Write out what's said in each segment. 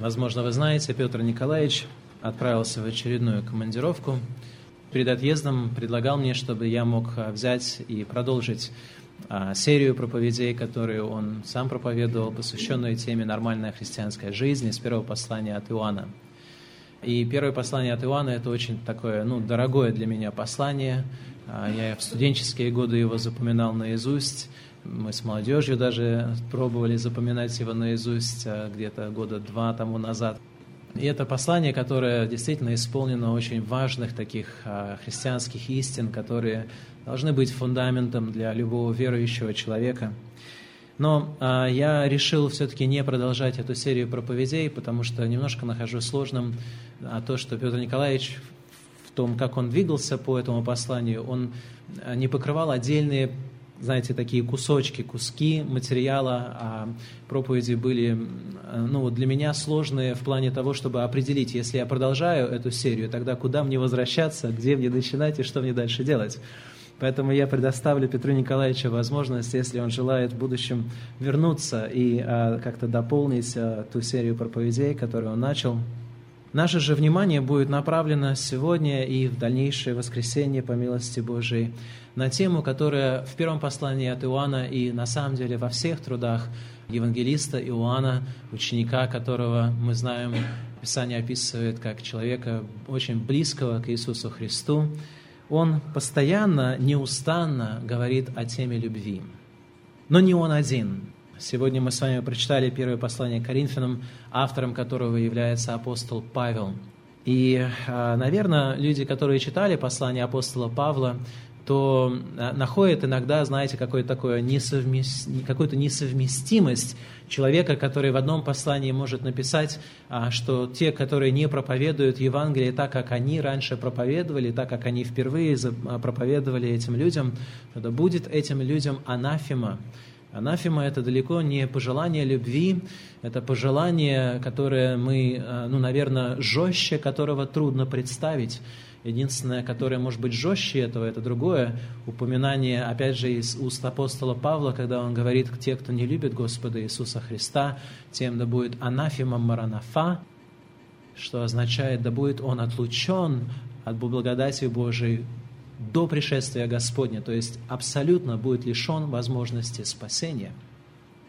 Возможно, вы знаете, Петр Николаевич отправился в очередную командировку. Перед отъездом предлагал мне, чтобы я мог а, взять и продолжить а, серию проповедей, которые он сам проповедовал, посвященную теме «Нормальная христианская жизнь» из первого послания от Иоанна. И первое послание от Иоанна – это очень такое, ну, дорогое для меня послание. А, я в студенческие годы его запоминал наизусть. Мы с молодежью даже пробовали запоминать его наизусть а, где-то года два тому назад. И это послание, которое действительно исполнено очень важных таких христианских истин, которые должны быть фундаментом для любого верующего человека. Но а, я решил все-таки не продолжать эту серию проповедей, потому что немножко нахожу сложным а, то, что Петр Николаевич в том, как он двигался по этому посланию, он не покрывал отдельные, знаете, такие кусочки, куски материала, а проповеди были, ну, вот для меня сложные в плане того, чтобы определить, если я продолжаю эту серию, тогда куда мне возвращаться, где мне начинать и что мне дальше делать. Поэтому я предоставлю Петру Николаевичу возможность, если он желает в будущем вернуться и а, как-то дополнить а, ту серию проповедей, которую он начал. Наше же внимание будет направлено сегодня и в дальнейшее воскресенье по милости Божией на тему, которая в первом послании от Иоанна и на самом деле во всех трудах евангелиста Иоанна, ученика которого мы знаем, Писание описывает как человека очень близкого к Иисусу Христу, он постоянно, неустанно говорит о теме любви. Но не он один. Сегодня мы с вами прочитали первое послание Коринфянам, автором которого является апостол Павел. И, а, наверное, люди, которые читали послание апостола Павла, то а, находят иногда, знаете, какую-то такую несовмест... какую-то несовместимость человека, который в одном послании может написать, а, что те, которые не проповедуют Евангелие так, как они раньше проповедовали, так, как они впервые а, проповедовали этим людям, то будет этим людям анафема. Анафема – это далеко не пожелание любви, это пожелание, которое мы, ну, наверное, жестче, которого трудно представить. Единственное, которое может быть жестче этого, это другое упоминание, опять же, из уст апостола Павла, когда он говорит, те, кто не любит Господа Иисуса Христа, тем да будет анафима маранафа, что означает, да будет он отлучен от благодати Божией до пришествия Господня, то есть абсолютно будет лишен возможности спасения.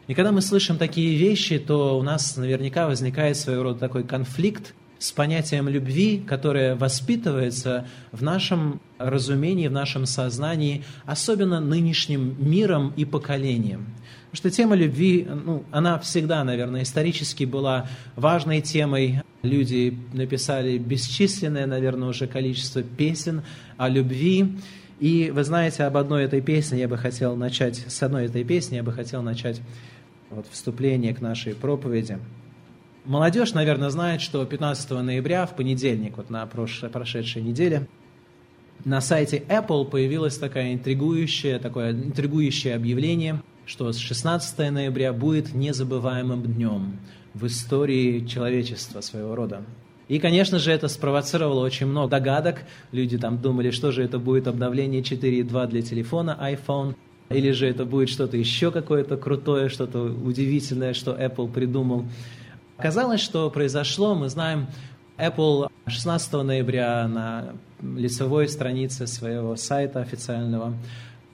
И когда мы слышим такие вещи, то у нас наверняка возникает своего рода такой конфликт с понятием любви, которое воспитывается в нашем разумении, в нашем сознании, особенно нынешним миром и поколением. Потому что тема любви, ну, она всегда, наверное, исторически была важной темой. Люди написали бесчисленное, наверное, уже количество песен о любви. И вы знаете, об одной этой песне я бы хотел начать, с одной этой песни я бы хотел начать вот, вступление к нашей проповеди. Молодежь, наверное, знает, что 15 ноября, в понедельник, вот на прошлой, прошедшей неделе, на сайте Apple появилось такое интригующее, такое интригующее объявление, что с 16 ноября будет незабываемым днем в истории человечества своего рода. И, конечно же, это спровоцировало очень много догадок. Люди там думали, что же это будет обновление 4.2 для телефона iPhone, или же это будет что-то еще какое-то крутое, что-то удивительное, что Apple придумал. Оказалось, что произошло, мы знаем, Apple 16 ноября на лицевой странице своего сайта официального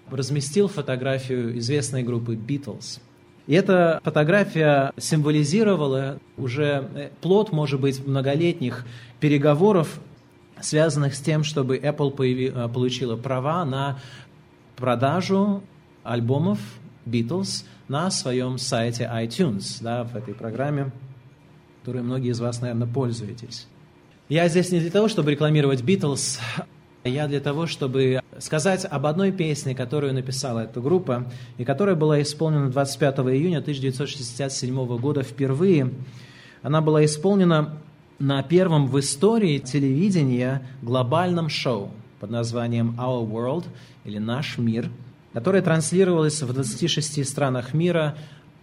разместил фотографию известной группы Beatles. И эта фотография символизировала уже э, плод, может быть, многолетних переговоров, связанных с тем, чтобы Apple появи, э, получила права на продажу альбомов Beatles на своем сайте iTunes, да, в этой программе которой многие из вас, наверное, пользуетесь. Я здесь не для того, чтобы рекламировать Битлз, я для того, чтобы сказать об одной песне, которую написала эта группа, и которая была исполнена 25 июня 1967 года впервые. Она была исполнена на первом в истории телевидения глобальном шоу под названием Our World или Наш мир, которое транслировалось в 26 странах мира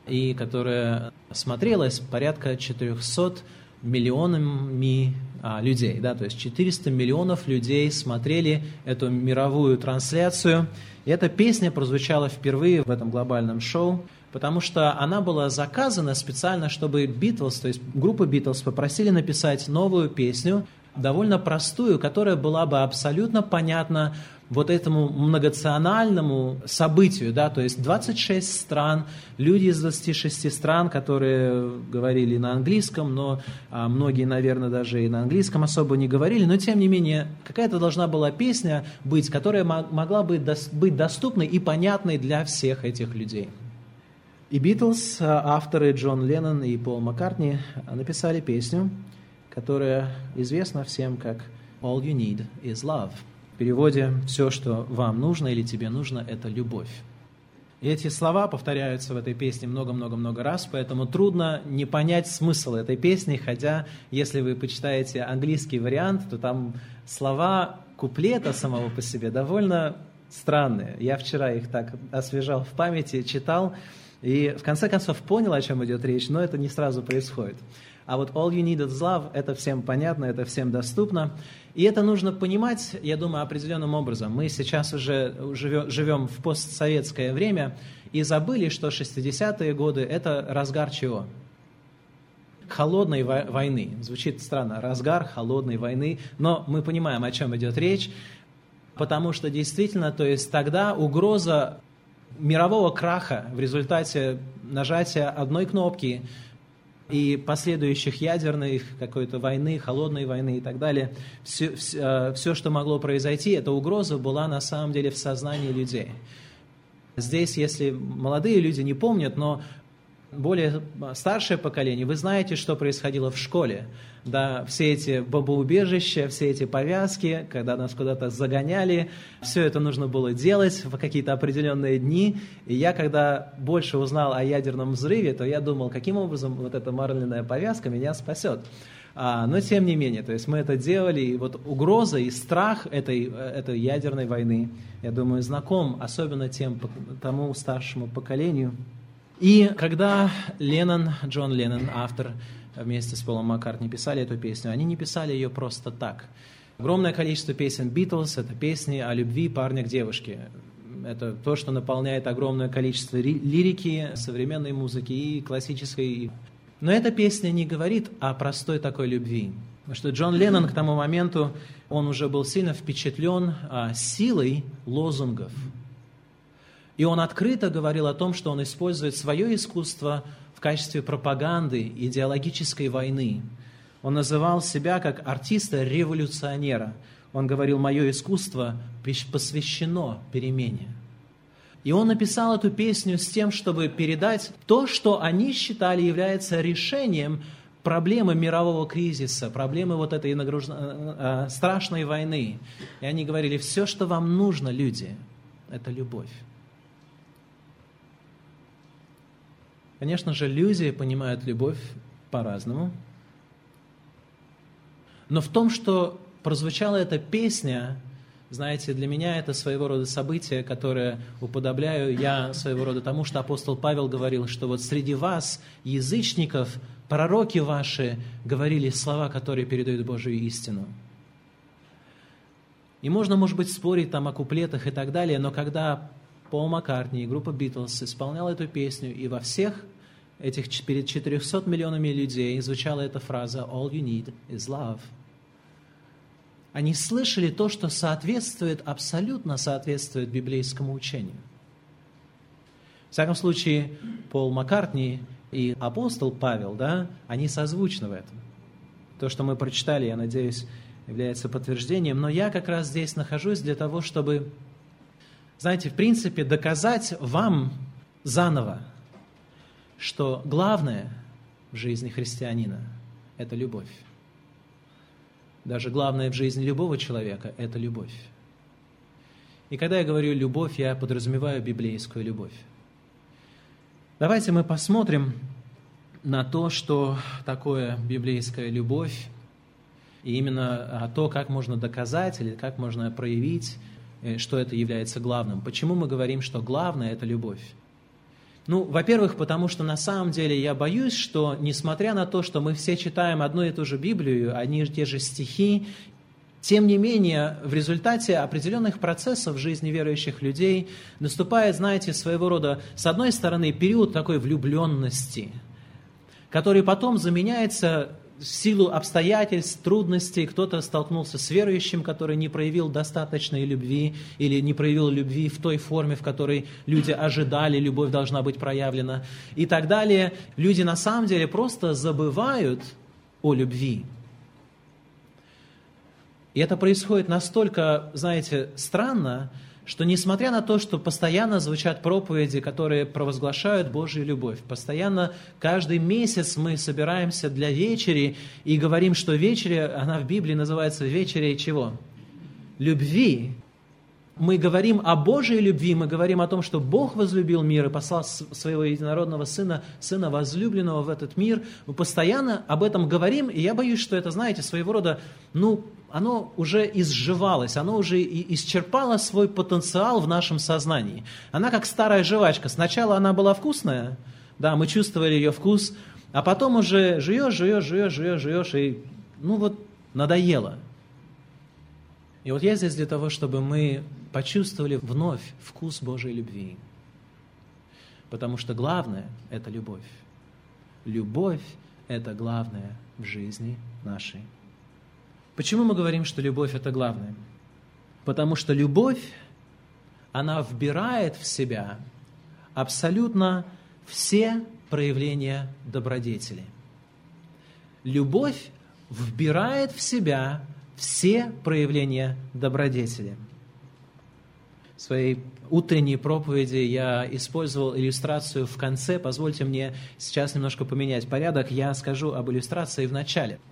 и которая смотрелась порядка 400 миллионами а, людей. Да, то есть 400 миллионов людей смотрели эту мировую трансляцию. И эта песня прозвучала впервые в этом глобальном шоу, потому что она была заказана специально, чтобы Битлз, то есть группа Битлз попросили написать новую песню, довольно простую, которая была бы абсолютно понятна вот этому многонациональному событию, да, то есть 26 стран, люди из 26 стран, которые говорили на английском, но а, многие, наверное, даже и на английском особо не говорили, но тем не менее какая-то должна была песня быть, которая могла бы быть доступной и понятной для всех этих людей. И Битлз, а, авторы Джон Леннон и Пол Маккартни написали песню, которая известна всем как «All you need is love». Переводе «все, что вам нужно или тебе нужно, это любовь». И эти слова повторяются в этой песне много-много-много раз, поэтому трудно не понять смысл этой песни, хотя если вы почитаете английский вариант, то там слова куплета самого по себе довольно странные. Я вчера их так освежал в памяти, читал, и в конце концов понял, о чем идет речь, но это не сразу происходит. А вот all you need is love, это всем понятно, это всем доступно. И это нужно понимать, я думаю, определенным образом. Мы сейчас уже живем в постсоветское время и забыли, что 60-е годы – это разгар чего? холодной войны. Звучит странно, разгар холодной войны, но мы понимаем, о чем идет речь, потому что действительно, то есть тогда угроза мирового краха в результате нажатия одной кнопки – и последующих ядерных какой-то войны, холодной войны и так далее, все, все, все, что могло произойти, эта угроза была на самом деле в сознании людей. Здесь, если молодые люди не помнят, но более старшее поколение, вы знаете, что происходило в школе. Да, все эти бомбоубежища, все эти повязки, когда нас куда-то загоняли, все это нужно было делать в какие-то определенные дни. И я, когда больше узнал о ядерном взрыве, то я думал, каким образом вот эта марлиная повязка меня спасет. А, но тем не менее, то есть мы это делали, и вот угроза и страх этой, этой ядерной войны, я думаю, знаком особенно тем, тому старшему поколению. И когда Леннон, Джон Леннон, автор, вместе с Полом Маккартни писали эту песню, они не писали ее просто так. Огромное количество песен Битлз – это песни о любви парня к девушке. Это то, что наполняет огромное количество лирики, современной музыки и классической. Но эта песня не говорит о простой такой любви. Потому что Джон Леннон к тому моменту, он уже был сильно впечатлен а, силой лозунгов – и он открыто говорил о том, что он использует свое искусство в качестве пропаганды идеологической войны. Он называл себя как артиста-революционера. Он говорил, мое искусство посвящено перемене. И он написал эту песню с тем, чтобы передать то, что они считали является решением проблемы мирового кризиса, проблемы вот этой нагруж... Э, э, страшной войны. И они говорили, все, что вам нужно, люди, это любовь. Конечно же, люди понимают любовь по-разному. Но в том, что прозвучала эта песня, знаете, для меня это своего рода событие, которое уподобляю я своего рода тому, что апостол Павел говорил, что вот среди вас, язычников, пророки ваши говорили слова, которые передают Божию истину. И можно, может быть, спорить там о куплетах и так далее, но когда Пол Маккартни и группа Битлз исполняла эту песню, и во всех этих перед 400 миллионами людей звучала эта фраза «All you need is love». Они слышали то, что соответствует, абсолютно соответствует библейскому учению. В всяком случае, Пол Маккартни и апостол Павел, да, они созвучны в этом. То, что мы прочитали, я надеюсь, является подтверждением. Но я как раз здесь нахожусь для того, чтобы знаете, в принципе, доказать вам заново, что главное в жизни христианина – это любовь. Даже главное в жизни любого человека – это любовь. И когда я говорю «любовь», я подразумеваю библейскую любовь. Давайте мы посмотрим на то, что такое библейская любовь, и именно то, как можно доказать или как можно проявить что это является главным. Почему мы говорим, что главное – это любовь? Ну, во-первых, потому что на самом деле я боюсь, что несмотря на то, что мы все читаем одну и ту же Библию, одни и те же стихи, Тем не менее, в результате определенных процессов в жизни верующих людей наступает, знаете, своего рода, с одной стороны, период такой влюбленности, который потом заменяется в силу обстоятельств, трудностей, кто-то столкнулся с верующим, который не проявил достаточной любви или не проявил любви в той форме, в которой люди ожидали, любовь должна быть проявлена и так далее. Люди на самом деле просто забывают о любви. И это происходит настолько, знаете, странно, что несмотря на то, что постоянно звучат проповеди, которые провозглашают Божью любовь, постоянно каждый месяц мы собираемся для вечери и говорим, что вечеря, она в Библии называется вечерей чего? Любви. Мы говорим о Божьей любви, мы говорим о том, что Бог возлюбил мир и послал своего единородного Сына, Сына возлюбленного в этот мир. Мы постоянно об этом говорим, и я боюсь, что это, знаете, своего рода, ну, оно уже изживалось, оно уже исчерпало свой потенциал в нашем сознании. Она как старая жвачка. Сначала она была вкусная, да, мы чувствовали ее вкус, а потом уже жуешь, жуешь, жуешь, жуешь, жуешь, и ну вот надоело. И вот я здесь для того, чтобы мы почувствовали вновь вкус Божьей любви. Потому что главное – это любовь. Любовь – это главное в жизни нашей. Почему мы говорим, что любовь – это главное? Потому что любовь, она вбирает в себя абсолютно все проявления добродетели. Любовь вбирает в себя все проявления добродетели. В своей утренней проповеди я использовал иллюстрацию в конце. Позвольте мне сейчас немножко поменять порядок. Я скажу об иллюстрации в начале –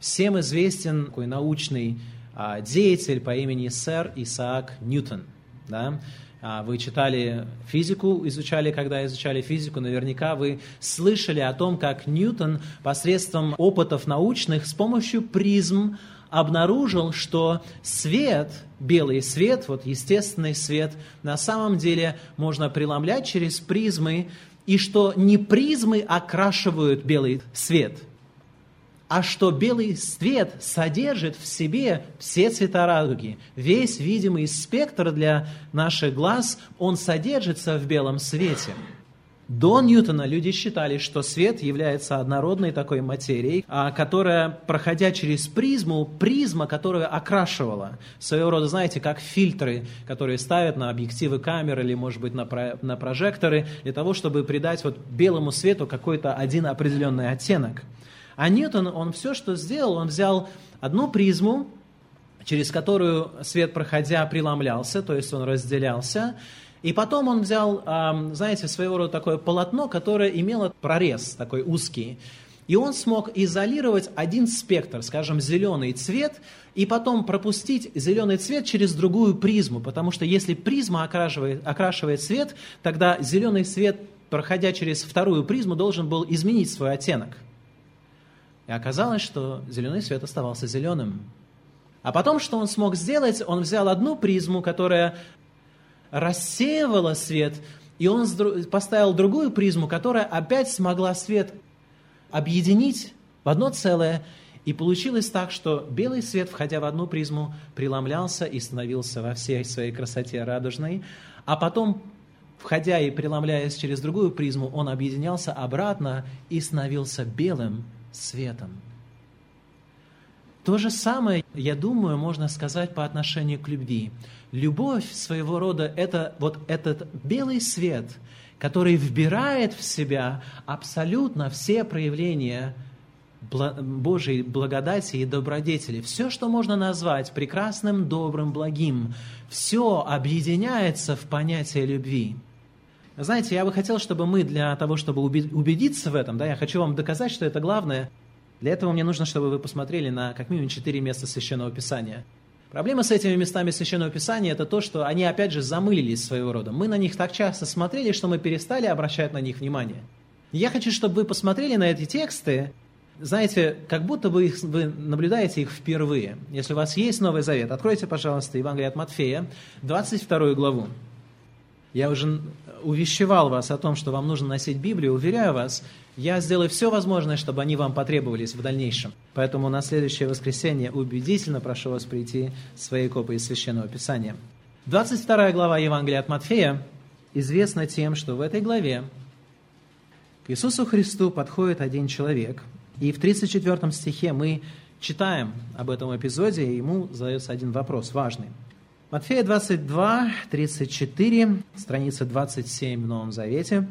Всем известен такой научный а, деятель по имени сэр Исаак Ньютон. Да? А, вы читали физику, изучали, когда изучали физику, наверняка вы слышали о том, как Ньютон посредством опытов научных с помощью призм обнаружил, что свет, белый свет, вот естественный свет, на самом деле можно преломлять через призмы, и что не призмы окрашивают белый свет – а что белый свет содержит в себе все цвета радуги. Весь видимый спектр для наших глаз, он содержится в белом свете. До Ньютона люди считали, что свет является однородной такой материей, а, которая, проходя через призму, призма, которая окрашивала, своего рода, знаете, как фильтры, которые ставят на объективы камер или, может быть, на, про, на прожекторы, для того, чтобы придать вот белому свету какой-то один определенный оттенок – а Ньютон, он все, что сделал, он взял одну призму, через которую свет, проходя, преломлялся, то есть он разделялся, и потом он взял, знаете, своего рода такое полотно, которое имело прорез такой узкий. И он смог изолировать один спектр, скажем, зеленый цвет, и потом пропустить зеленый цвет через другую призму, потому что если призма окрашивает, окрашивает цвет, тогда зеленый цвет, проходя через вторую призму, должен был изменить свой оттенок – и оказалось, что зеленый свет оставался зеленым. А потом, что он смог сделать? Он взял одну призму, которая рассеивала свет, и он поставил другую призму, которая опять смогла свет объединить в одно целое, и получилось так, что белый свет, входя в одну призму, преломлялся и становился во всей своей красоте радужной, а потом, входя и преломляясь через другую призму, он объединялся обратно и становился белым светом. То же самое, я думаю, можно сказать по отношению к любви. Любовь своего рода – это вот этот белый свет, который вбирает в себя абсолютно все проявления Божьей благодати и добродетели. Все, что можно назвать прекрасным, добрым, благим, все объединяется в понятие любви. Знаете, я бы хотел, чтобы мы для того, чтобы убедиться в этом, да, я хочу вам доказать, что это главное. Для этого мне нужно, чтобы вы посмотрели на как минимум четыре места Священного Писания. Проблема с этими местами Священного Писания – это то, что они, опять же, замылились своего рода. Мы на них так часто смотрели, что мы перестали обращать на них внимание. Я хочу, чтобы вы посмотрели на эти тексты, знаете, как будто бы их, вы наблюдаете их впервые. Если у вас есть Новый Завет, откройте, пожалуйста, Евангелие от Матфея, 22 главу. Я уже увещевал вас о том, что вам нужно носить Библию. Уверяю вас, я сделаю все возможное, чтобы они вам потребовались в дальнейшем. Поэтому на следующее воскресенье убедительно прошу вас прийти своей копией Священного Писания. 22 глава Евангелия от Матфея известна тем, что в этой главе к Иисусу Христу подходит один человек, и в 34 стихе мы читаем об этом эпизоде, и ему задается один вопрос важный. Матфея 22, 34, страница 27 в Новом Завете.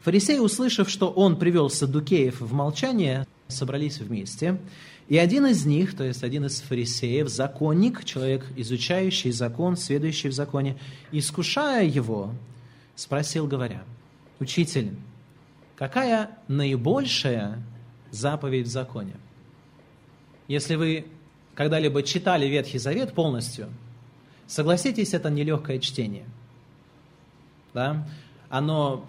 Фарисеи, услышав, что он привел садукеев в молчание, собрались вместе, и один из них, то есть один из фарисеев, законник, человек, изучающий закон, сведущий в законе, искушая его, спросил, говоря, «Учитель, какая наибольшая заповедь в законе?» Если вы когда-либо читали Ветхий Завет полностью, согласитесь, это нелегкое чтение. Да? Оно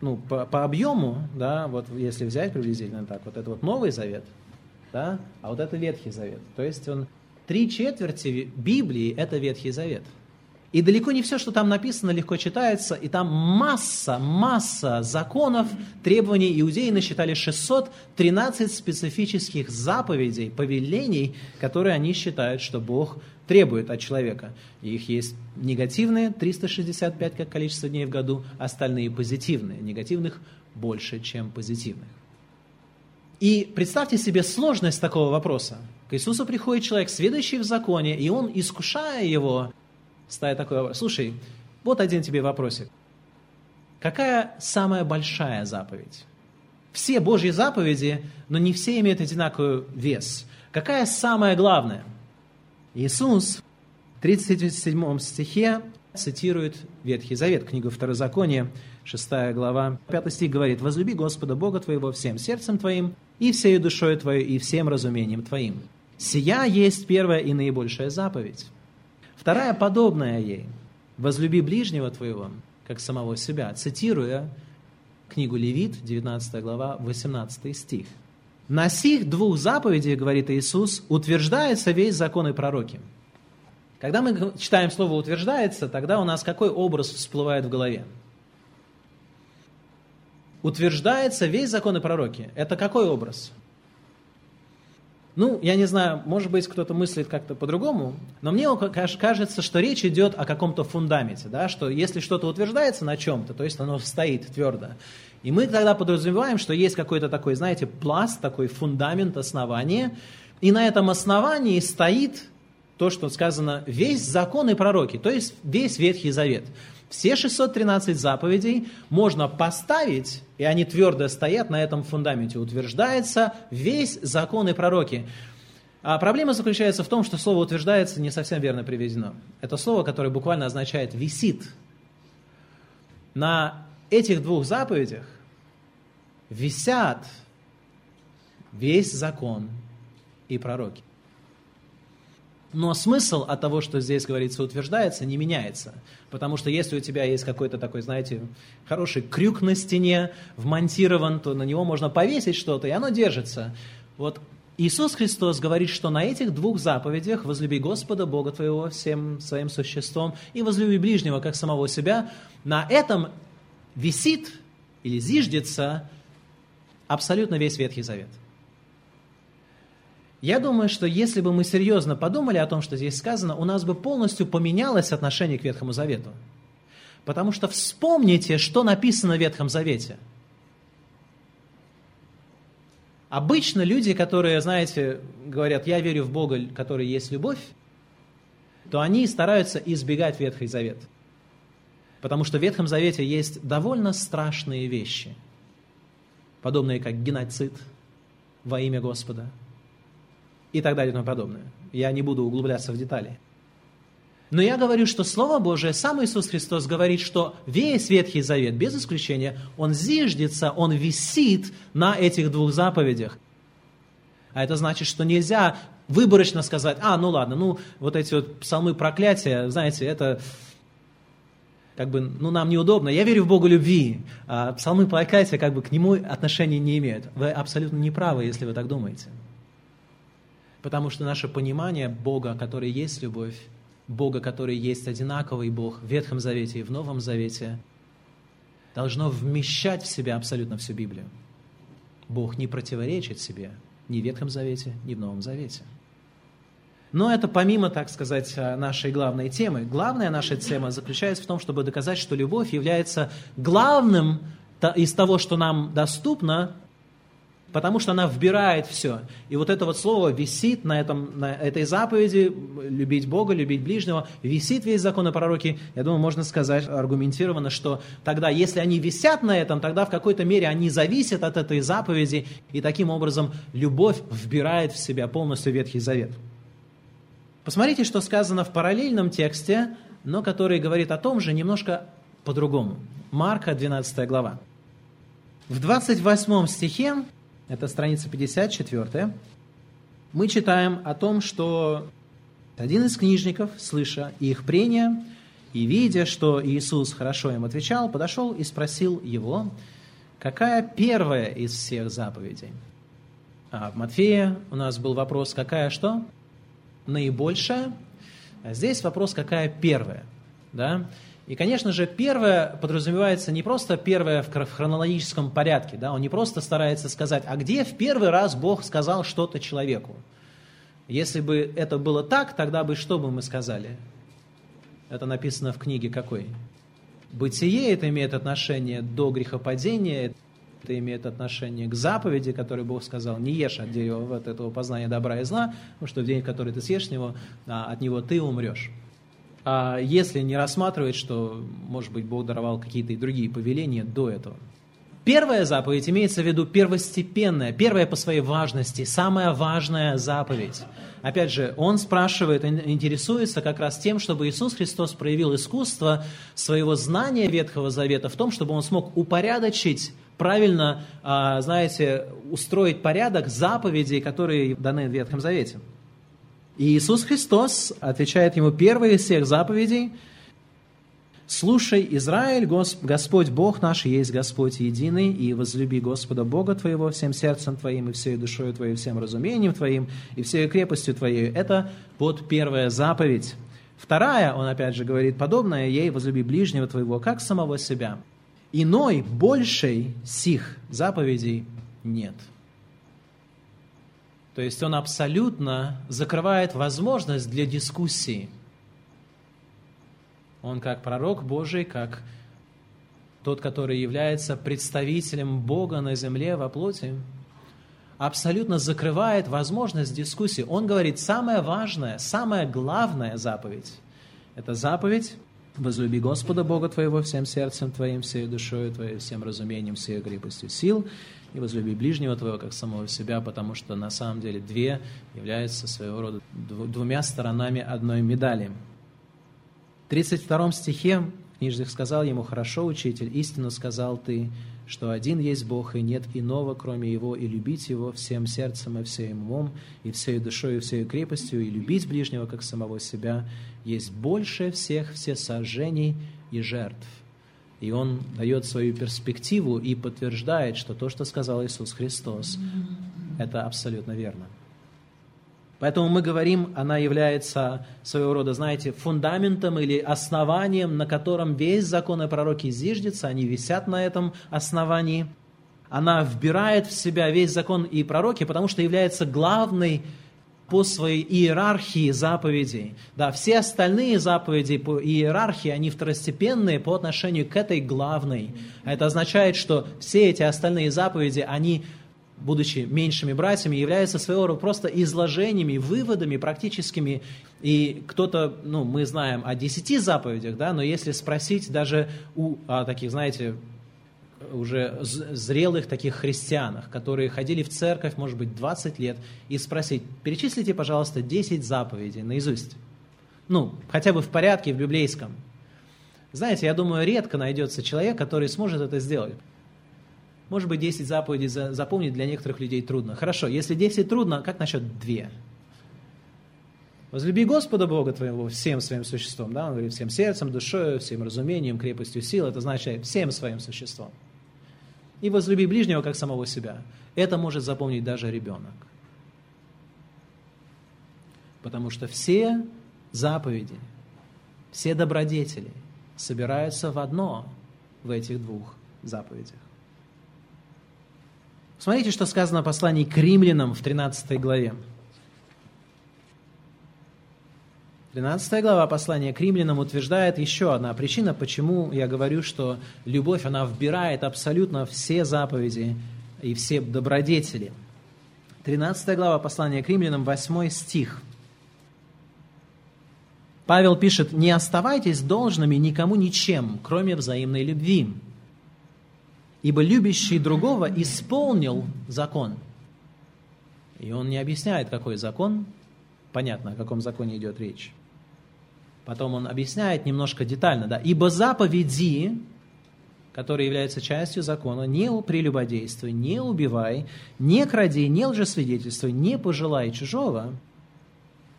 ну, по, по объему, да, вот если взять приблизительно так, вот это вот Новый Завет – да? а вот это Ветхий Завет. То есть он три четверти Библии – это Ветхий Завет. И далеко не все, что там написано, легко читается, и там масса, масса законов, требований. Иудеи насчитали 613 специфических заповедей, повелений, которые они считают, что Бог требует от человека. Их есть негативные, 365 как количество дней в году, остальные позитивные. Негативных больше, чем позитивных. И представьте себе сложность такого вопроса. К Иисусу приходит человек, следующий в законе, и он, искушая его, ставит такой вопрос. Слушай, вот один тебе вопросик. Какая самая большая заповедь? Все Божьи заповеди, но не все имеют одинаковый вес. Какая самая главная? Иисус в 37 стихе цитирует Ветхий Завет, книгу Второзакония, 6 глава, 5 стих говорит, «Возлюби Господа Бога твоего всем сердцем твоим, и всею душой твоей, и всем разумением твоим. Сия есть первая и наибольшая заповедь. Вторая, подобная ей, возлюби ближнего твоего, как самого себя, цитируя книгу Левит, 19 глава, 18 стих. На сих двух заповедей, говорит Иисус, утверждается весь закон и пророки. Когда мы читаем слово «утверждается», тогда у нас какой образ всплывает в голове? утверждается весь закон и пророки. Это какой образ? Ну, я не знаю, может быть, кто-то мыслит как-то по-другому, но мне кажется, что речь идет о каком-то фундаменте, да, что если что-то утверждается на чем-то, то есть оно стоит твердо. И мы тогда подразумеваем, что есть какой-то такой, знаете, пласт, такой фундамент, основание, и на этом основании стоит то, что сказано, весь закон и пророки, то есть весь Ветхий Завет. Все 613 заповедей можно поставить, и они твердо стоят на этом фундаменте. Утверждается весь закон и пророки. А проблема заключается в том, что слово «утверждается» не совсем верно приведено. Это слово, которое буквально означает «висит». На этих двух заповедях висят весь закон и пророки. Но смысл от того, что здесь говорится, утверждается, не меняется. Потому что если у тебя есть какой-то такой, знаете, хороший крюк на стене, вмонтирован, то на него можно повесить что-то, и оно держится. Вот Иисус Христос говорит, что на этих двух заповедях возлюби Господа, Бога твоего, всем своим существом, и возлюби ближнего, как самого себя, на этом висит или зиждется абсолютно весь Ветхий Завет – я думаю, что если бы мы серьезно подумали о том, что здесь сказано, у нас бы полностью поменялось отношение к Ветхому Завету. Потому что вспомните, что написано в Ветхом Завете. Обычно люди, которые, знаете, говорят, я верю в Бога, который есть любовь, то они стараются избегать Ветхий Завет. Потому что в Ветхом Завете есть довольно страшные вещи, подобные как геноцид во имя Господа – и так далее и тому подобное. Я не буду углубляться в детали. Но я говорю, что Слово Божие, сам Иисус Христос говорит, что весь Ветхий Завет, без исключения, он зиждется, он висит на этих двух заповедях. А это значит, что нельзя выборочно сказать, а, ну ладно, ну вот эти вот псалмы проклятия, знаете, это как бы, ну нам неудобно, я верю в Бога любви, а псалмы проклятия как бы к нему отношения не имеют. Вы абсолютно не правы, если вы так думаете. Потому что наше понимание Бога, который есть любовь, Бога, который есть одинаковый Бог в Ветхом Завете и в Новом Завете, должно вмещать в себя абсолютно всю Библию. Бог не противоречит себе ни в Ветхом Завете, ни в Новом Завете. Но это помимо, так сказать, нашей главной темы. Главная наша тема заключается в том, чтобы доказать, что любовь является главным из того, что нам доступно, потому что она вбирает все. И вот это вот слово висит на, этом, на этой заповеди, любить Бога, любить ближнего, висит весь закон и пророки. Я думаю, можно сказать аргументированно, что тогда, если они висят на этом, тогда в какой-то мере они зависят от этой заповеди, и таким образом любовь вбирает в себя полностью Ветхий Завет. Посмотрите, что сказано в параллельном тексте, но который говорит о том же немножко по-другому. Марка, 12 глава. В 28 стихе это страница 54, мы читаем о том, что один из книжников, слыша их прения и видя, что Иисус хорошо им отвечал, подошел и спросил его, какая первая из всех заповедей? А в Матфея у нас был вопрос, какая что? Наибольшая. А здесь вопрос, какая первая? Да? И, конечно же, первое подразумевается не просто первое в хронологическом порядке, да, он не просто старается сказать, а где в первый раз Бог сказал что-то человеку. Если бы это было так, тогда бы что бы мы сказали? Это написано в книге какой? Бытие это имеет отношение до грехопадения, это имеет отношение к заповеди, которую Бог сказал, не ешь от дерева от этого познания добра и зла, потому что в день, в который ты съешь него, а, от него ты умрешь. А если не рассматривать, что, может быть, Бог даровал какие-то и другие повеления до этого. Первая заповедь имеется в виду первостепенная, первая по своей важности, самая важная заповедь. Опять же, он спрашивает, интересуется как раз тем, чтобы Иисус Христос проявил искусство своего знания Ветхого Завета в том, чтобы он смог упорядочить правильно, а, знаете, устроить порядок заповедей, которые даны в Ветхом Завете. И Иисус Христос отвечает ему первой из всех заповедей, «Слушай, Израиль, Господь Бог наш есть Господь единый, и возлюби Господа Бога твоего всем сердцем твоим, и всей душой твоей, всем разумением твоим, и всей крепостью твоей». Это вот первая заповедь. Вторая, он опять же говорит, подобное ей, возлюби ближнего твоего, как самого себя. Иной, большей сих заповедей нет. То есть он абсолютно закрывает возможность для дискуссии. Он как пророк Божий, как тот, который является представителем Бога на земле во плоти, абсолютно закрывает возможность дискуссии. Он говорит, самое важное, самая главная заповедь – это заповедь «Возлюби Господа Бога твоего всем сердцем твоим, всей душой твоей, всем разумением, всей крепостью сил, и возлюби ближнего твоего, как самого себя, потому что на самом деле две являются своего рода двумя сторонами одной медали. В 32 стихе книжник сказал ему, «Хорошо, учитель, истину сказал ты, что один есть Бог, и нет иного, кроме Его, и любить Его всем сердцем и всем умом, и всей душой, и всей крепостью, и любить ближнего, как самого себя, есть больше всех всесожжений и жертв». И он дает свою перспективу и подтверждает, что то, что сказал Иисус Христос, это абсолютно верно. Поэтому мы говорим, она является своего рода, знаете, фундаментом или основанием, на котором весь закон и пророки зиждется, они висят на этом основании. Она вбирает в себя весь закон и пророки, потому что является главной по своей иерархии заповедей. Да, все остальные заповеди по иерархии, они второстепенные по отношению к этой главной. А это означает, что все эти остальные заповеди, они будучи меньшими братьями, являются своего рода просто изложениями, выводами практическими. И кто-то, ну, мы знаем о десяти заповедях, да, но если спросить даже у а, таких, знаете, уже зрелых таких христианах, которые ходили в церковь, может быть, 20 лет, и спросить, перечислите, пожалуйста, 10 заповедей наизусть. Ну, хотя бы в порядке, в библейском. Знаете, я думаю, редко найдется человек, который сможет это сделать. Может быть, 10 заповедей запомнить для некоторых людей трудно. Хорошо, если 10 трудно, как насчет 2? Возлюби Господа Бога твоего всем своим существом. Да? Он говорит, всем сердцем, душой, всем разумением, крепостью сил. Это значит всем своим существом и возлюби ближнего, как самого себя. Это может запомнить даже ребенок. Потому что все заповеди, все добродетели собираются в одно в этих двух заповедях. Смотрите, что сказано в послании к римлянам в 13 главе. 13 глава послания к римлянам утверждает еще одна причина, почему я говорю, что любовь, она вбирает абсолютно все заповеди и все добродетели. 13 глава послания к римлянам, 8 стих. Павел пишет, «Не оставайтесь должными никому ничем, кроме взаимной любви, ибо любящий другого исполнил закон». И он не объясняет, какой закон, понятно, о каком законе идет речь. Потом он объясняет немножко детально, да, ибо заповеди, которые являются частью закона, не прелюбодействуй, не убивай, не кради, не лжесвидетельствуй, не пожелай чужого,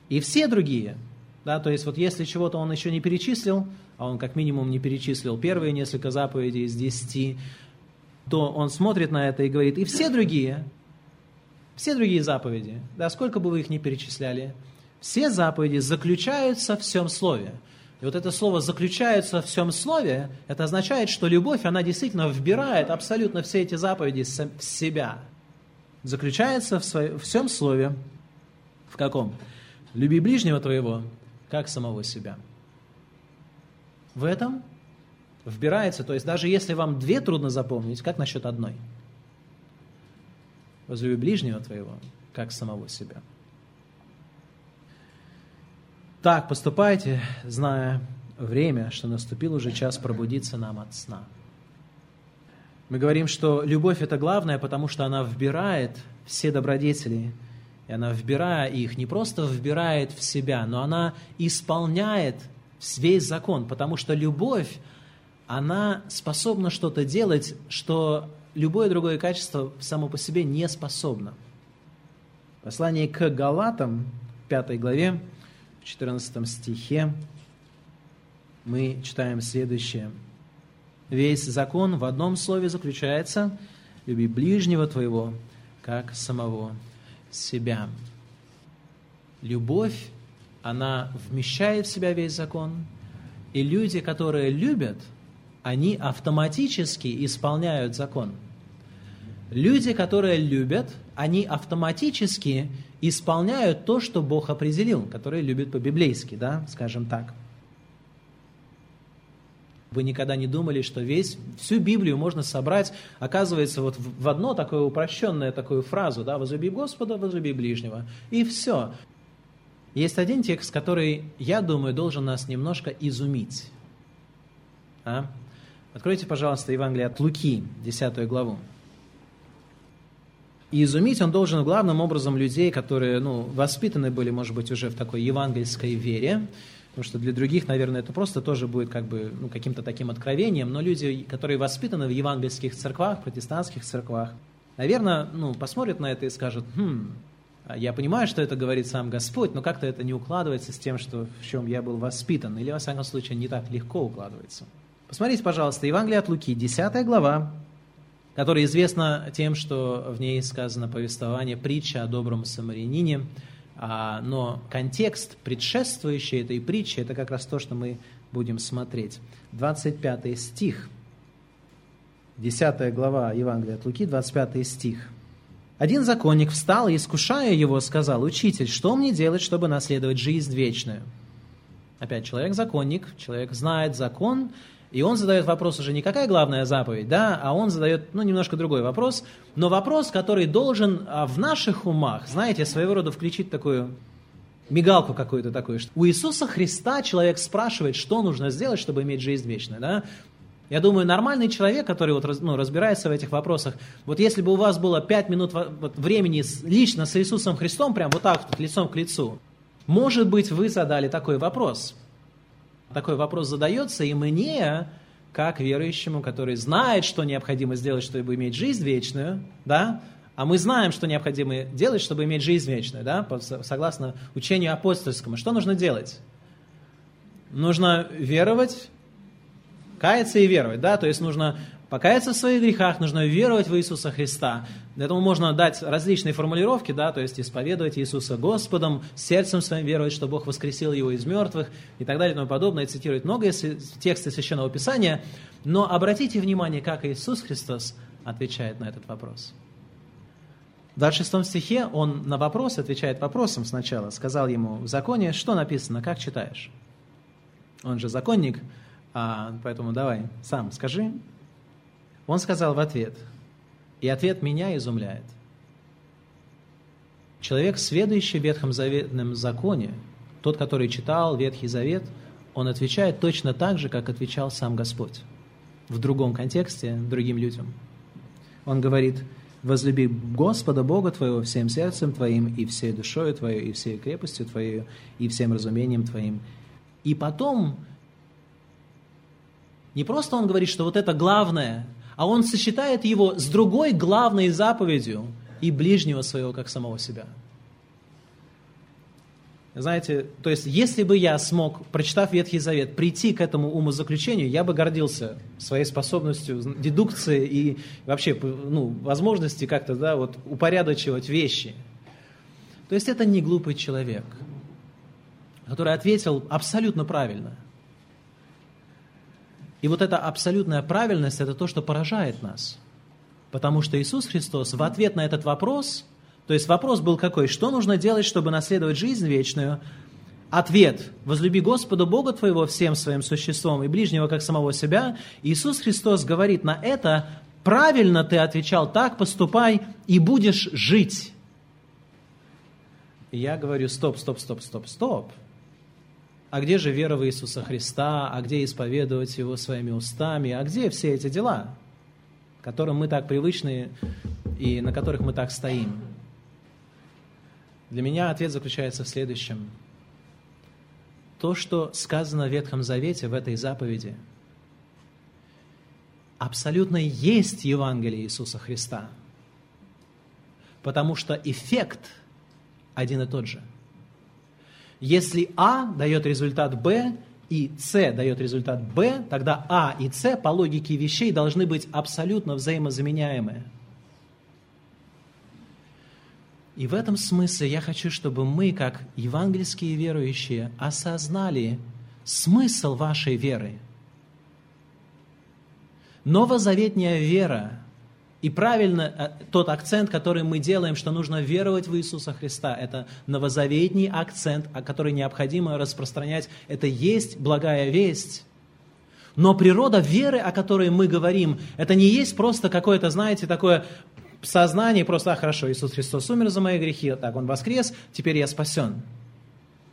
и все другие, да, то есть вот если чего-то он еще не перечислил, а он как минимум не перечислил первые несколько заповедей из десяти, то он смотрит на это и говорит, и все другие, все другие заповеди, да, сколько бы вы их ни перечисляли, все заповеди заключаются в всем слове. И вот это слово «заключаются в всем слове» это означает, что любовь, она действительно вбирает абсолютно все эти заповеди в себя. Заключается в, своем, в всем слове. В каком? «Люби ближнего твоего, как самого себя». В этом вбирается, то есть даже если вам две трудно запомнить, как насчет одной? Возлюби ближнего твоего, как самого себя. Так поступайте, зная время, что наступил уже час пробудиться нам от сна. Мы говорим, что любовь – это главное, потому что она вбирает все добродетели, и она, вбирая их, не просто вбирает в себя, но она исполняет весь закон, потому что любовь, она способна что-то делать, что любое другое качество само по себе не способно. Послание к Галатам, 5 главе, 14 стихе мы читаем следующее. Весь закон в одном слове заключается «люби ближнего твоего, как самого себя». Любовь, она вмещает в себя весь закон, и люди, которые любят, они автоматически исполняют закон. Люди, которые любят, они автоматически исполняют то, что Бог определил, которые любят по-библейски, да, скажем так. Вы никогда не думали, что весь, всю Библию можно собрать, оказывается, вот в одно такое упрощенное такую фразу, да, «возлюби Господа, возлюби ближнего», и все. Есть один текст, который, я думаю, должен нас немножко изумить. А? Откройте, пожалуйста, Евангелие от Луки, 10 главу. И изумить он должен главным образом людей, которые ну, воспитаны были, может быть, уже в такой евангельской вере, потому что для других, наверное, это просто тоже будет как бы ну, каким-то таким откровением, но люди, которые воспитаны в евангельских церквах, протестантских церквах, наверное, ну, посмотрят на это и скажут, хм, я понимаю, что это говорит сам Господь, но как-то это не укладывается с тем, что, в чем я был воспитан, или, во всяком случае, не так легко укладывается. Посмотрите, пожалуйста, Евангелие от Луки, 10 глава, которая известна тем, что в ней сказано повествование, притча о добром самарянине, а, но контекст, предшествующий этой притче, это как раз то, что мы будем смотреть. 25 стих, 10 глава Евангелия от Луки, 25 стих. Один законник встал и, искушая его, сказал, «Учитель, что мне делать, чтобы наследовать жизнь вечную?» Опять человек-законник, человек знает закон, и он задает вопрос уже не какая главная заповедь, да, а он задает, ну, немножко другой вопрос, но вопрос, который должен а, в наших умах, знаете, своего рода включить такую мигалку какую-то такую. Что у Иисуса Христа человек спрашивает, что нужно сделать, чтобы иметь жизнь вечную, да. Я думаю, нормальный человек, который вот, ну, разбирается в этих вопросах, вот если бы у вас было пять минут времени лично с Иисусом Христом, прям вот так вот, лицом к лицу, может быть, вы задали такой вопрос – такой вопрос задается и мне, как верующему, который знает, что необходимо сделать, чтобы иметь жизнь вечную, да, а мы знаем, что необходимо делать, чтобы иметь жизнь вечную, да, согласно учению апостольскому. Что нужно делать? Нужно веровать, каяться и веровать, да, то есть нужно покаяться в своих грехах, нужно веровать в Иисуса Христа. Для этого можно дать различные формулировки, да, то есть исповедовать Иисуса Господом, сердцем своим веровать, что Бог воскресил Его из мертвых и так далее и тому подобное, и цитировать много тексты Священного Писания. Но обратите внимание, как Иисус Христос отвечает на этот вопрос. В 26 стихе он на вопрос отвечает вопросом сначала. Сказал ему в законе, что написано, как читаешь? Он же законник, а, поэтому давай, сам скажи. Он сказал в ответ, и ответ меня изумляет. Человек, следующий в Ветхом Заветном законе, тот, который читал Ветхий Завет, он отвечает точно так же, как отвечал сам Господь. В другом контексте, другим людям. Он говорит, возлюби Господа Бога твоего всем сердцем твоим, и всей душою твоей, и всей крепостью твоей, и всем разумением твоим. И потом, не просто он говорит, что вот это главное, а он сочетает его с другой главной заповедью и ближнего своего, как самого себя. Знаете, то есть, если бы я смог, прочитав Ветхий Завет, прийти к этому умозаключению, я бы гордился своей способностью дедукции и вообще ну, возможности как-то да, вот, упорядочивать вещи. То есть, это не глупый человек, который ответил абсолютно правильно – и вот эта абсолютная правильность – это то, что поражает нас. Потому что Иисус Христос в ответ на этот вопрос, то есть вопрос был какой, что нужно делать, чтобы наследовать жизнь вечную, Ответ – возлюби Господа Бога твоего всем своим существом и ближнего, как самого себя. Иисус Христос говорит на это, правильно ты отвечал, так поступай и будешь жить. И я говорю, стоп, стоп, стоп, стоп, стоп. А где же вера в Иисуса Христа? А где исповедовать Его своими устами? А где все эти дела, которым мы так привычны и на которых мы так стоим? Для меня ответ заключается в следующем. То, что сказано в Ветхом Завете, в этой заповеди, абсолютно есть Евангелие Иисуса Христа. Потому что эффект один и тот же – если А дает результат Б и С дает результат Б, тогда А и С по логике вещей должны быть абсолютно взаимозаменяемые. И в этом смысле я хочу, чтобы мы, как евангельские верующие, осознали смысл вашей веры. Новозаветняя вера и правильно э, тот акцент, который мы делаем, что нужно веровать в Иисуса Христа, это новозаветний акцент, который необходимо распространять. Это есть благая весть. Но природа веры, о которой мы говорим, это не есть просто какое-то, знаете, такое сознание, просто, а, хорошо, Иисус Христос умер за мои грехи, так, Он воскрес, теперь я спасен.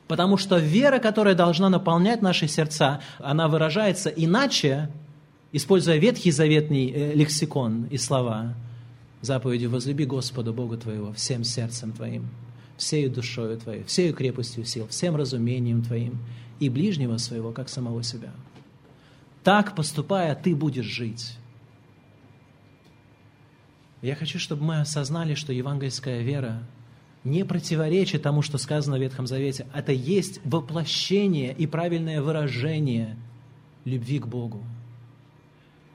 Потому что вера, которая должна наполнять наши сердца, она выражается иначе, используя Ветхий Заветный э, лексикон и слова, заповедью «Возлюби Господа Бога твоего всем сердцем твоим, всею душою твоей, всею крепостью сил, всем разумением твоим и ближнего своего, как самого себя». Так поступая, ты будешь жить. Я хочу, чтобы мы осознали, что евангельская вера не противоречит тому, что сказано в Ветхом Завете. Это есть воплощение и правильное выражение любви к Богу.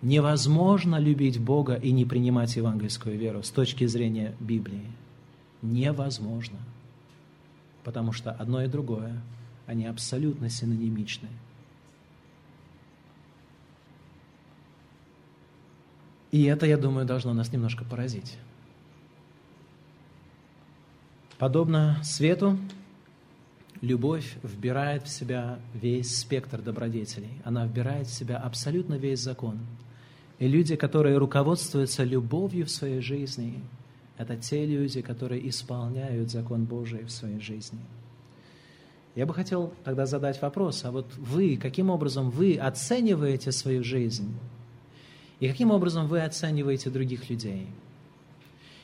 Невозможно любить Бога и не принимать евангельскую веру с точки зрения Библии. Невозможно. Потому что одно и другое, они абсолютно синонимичны. И это, я думаю, должно нас немножко поразить. Подобно свету, любовь вбирает в себя весь спектр добродетелей. Она вбирает в себя абсолютно весь закон – и люди, которые руководствуются любовью в своей жизни, это те люди, которые исполняют закон Божий в своей жизни. Я бы хотел тогда задать вопрос, а вот вы, каким образом вы оцениваете свою жизнь? И каким образом вы оцениваете других людей?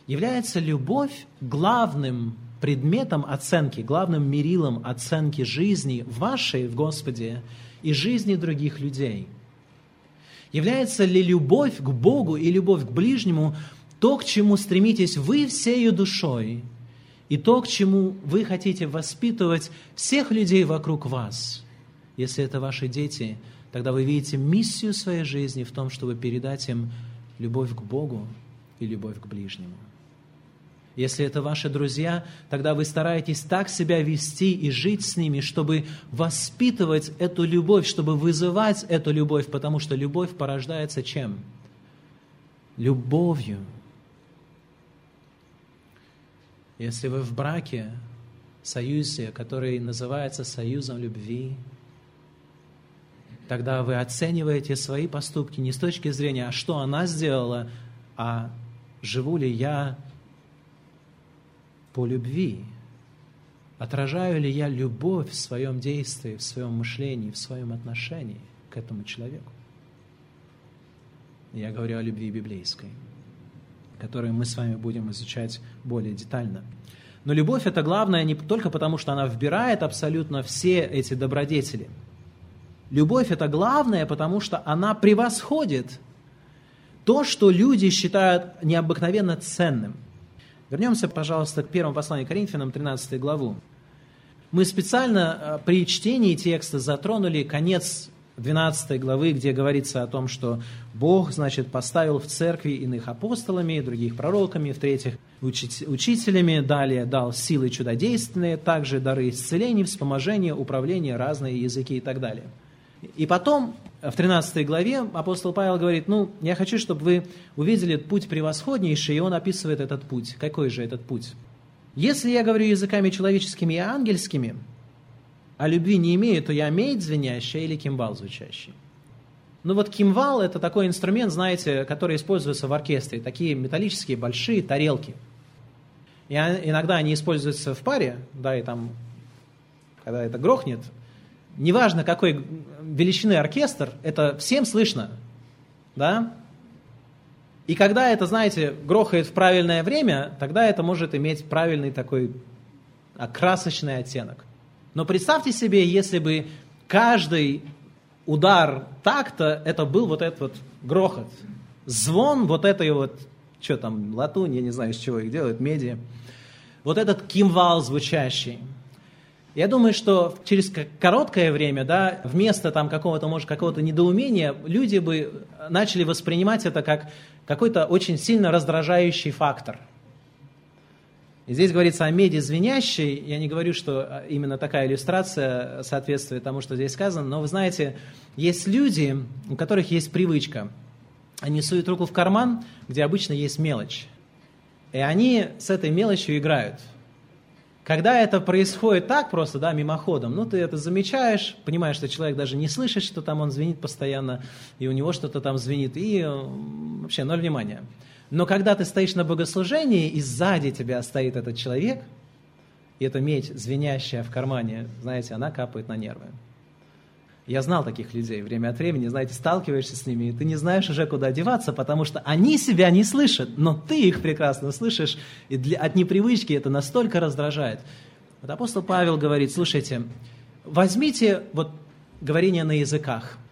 Является любовь главным предметом оценки, главным мерилом оценки жизни вашей в Господе и жизни других людей – Является ли любовь к Богу и любовь к ближнему то, к чему стремитесь вы всею душой, и то, к чему вы хотите воспитывать всех людей вокруг вас? Если это ваши дети, тогда вы видите миссию своей жизни в том, чтобы передать им любовь к Богу и любовь к ближнему. Если это ваши друзья, тогда вы стараетесь так себя вести и жить с ними, чтобы воспитывать эту любовь, чтобы вызывать эту любовь, потому что любовь порождается чем? Любовью. Если вы в браке, союзе, который называется союзом любви, тогда вы оцениваете свои поступки не с точки зрения, а что она сделала, а живу ли я по любви? Отражаю ли я любовь в своем действии, в своем мышлении, в своем отношении к этому человеку? Я говорю о любви библейской, которую мы с вами будем изучать более детально. Но любовь – это главное не только потому, что она вбирает абсолютно все эти добродетели. Любовь – это главное, потому что она превосходит то, что люди считают необыкновенно ценным. Вернемся, пожалуйста, к первому посланию Коринфянам, 13 главу. Мы специально э, при чтении текста затронули конец 12 главы, где говорится о том, что Бог, значит, поставил в церкви иных апостолами, других пророками, в-третьих, учителями, далее дал силы чудодейственные, также дары исцелений, вспоможения, управления, разные языки и так далее – и потом, в 13 главе, апостол Павел говорит, ну, я хочу, чтобы вы увидели путь превосходнейший, и он описывает этот путь. Какой же этот путь? Если я говорю языками человеческими и ангельскими, а любви не имею, то я медь звенящая или кимвал звучащий. Ну вот кимвал – это такой инструмент, знаете, который используется в оркестре. Такие металлические большие тарелки. И иногда они используются в паре, да, и там, когда это грохнет, неважно какой величины оркестр, это всем слышно, да? И когда это, знаете, грохает в правильное время, тогда это может иметь правильный такой красочный оттенок. Но представьте себе, если бы каждый удар такта, это был вот этот вот грохот, звон вот этой вот, что там, латунь, я не знаю, из чего их делают, меди, вот этот кимвал звучащий – я думаю, что через короткое время, да, вместо там какого-то, может, какого-то недоумения, люди бы начали воспринимать это как какой-то очень сильно раздражающий фактор. И здесь говорится о меди звенящей. Я не говорю, что именно такая иллюстрация соответствует тому, что здесь сказано, но вы знаете, есть люди, у которых есть привычка. Они суют руку в карман, где обычно есть мелочь. И они с этой мелочью играют – когда это происходит так просто, да, мимоходом, ну, ты это замечаешь, понимаешь, что человек даже не слышит, что там он звенит постоянно, и у него что-то там звенит, и э, вообще ноль внимания. Но когда ты стоишь на богослужении, и сзади тебя стоит этот человек, и эта медь, звенящая в кармане, знаете, она капает на нервы. Я знал таких людей время от времени, знаете, сталкиваешься с ними, и ты не знаешь уже, куда деваться, потому что они себя не слышат, но ты их прекрасно слышишь, и для, от непривычки это настолько раздражает. Вот апостол Павел говорит, слушайте, возьмите вот говорение на языках –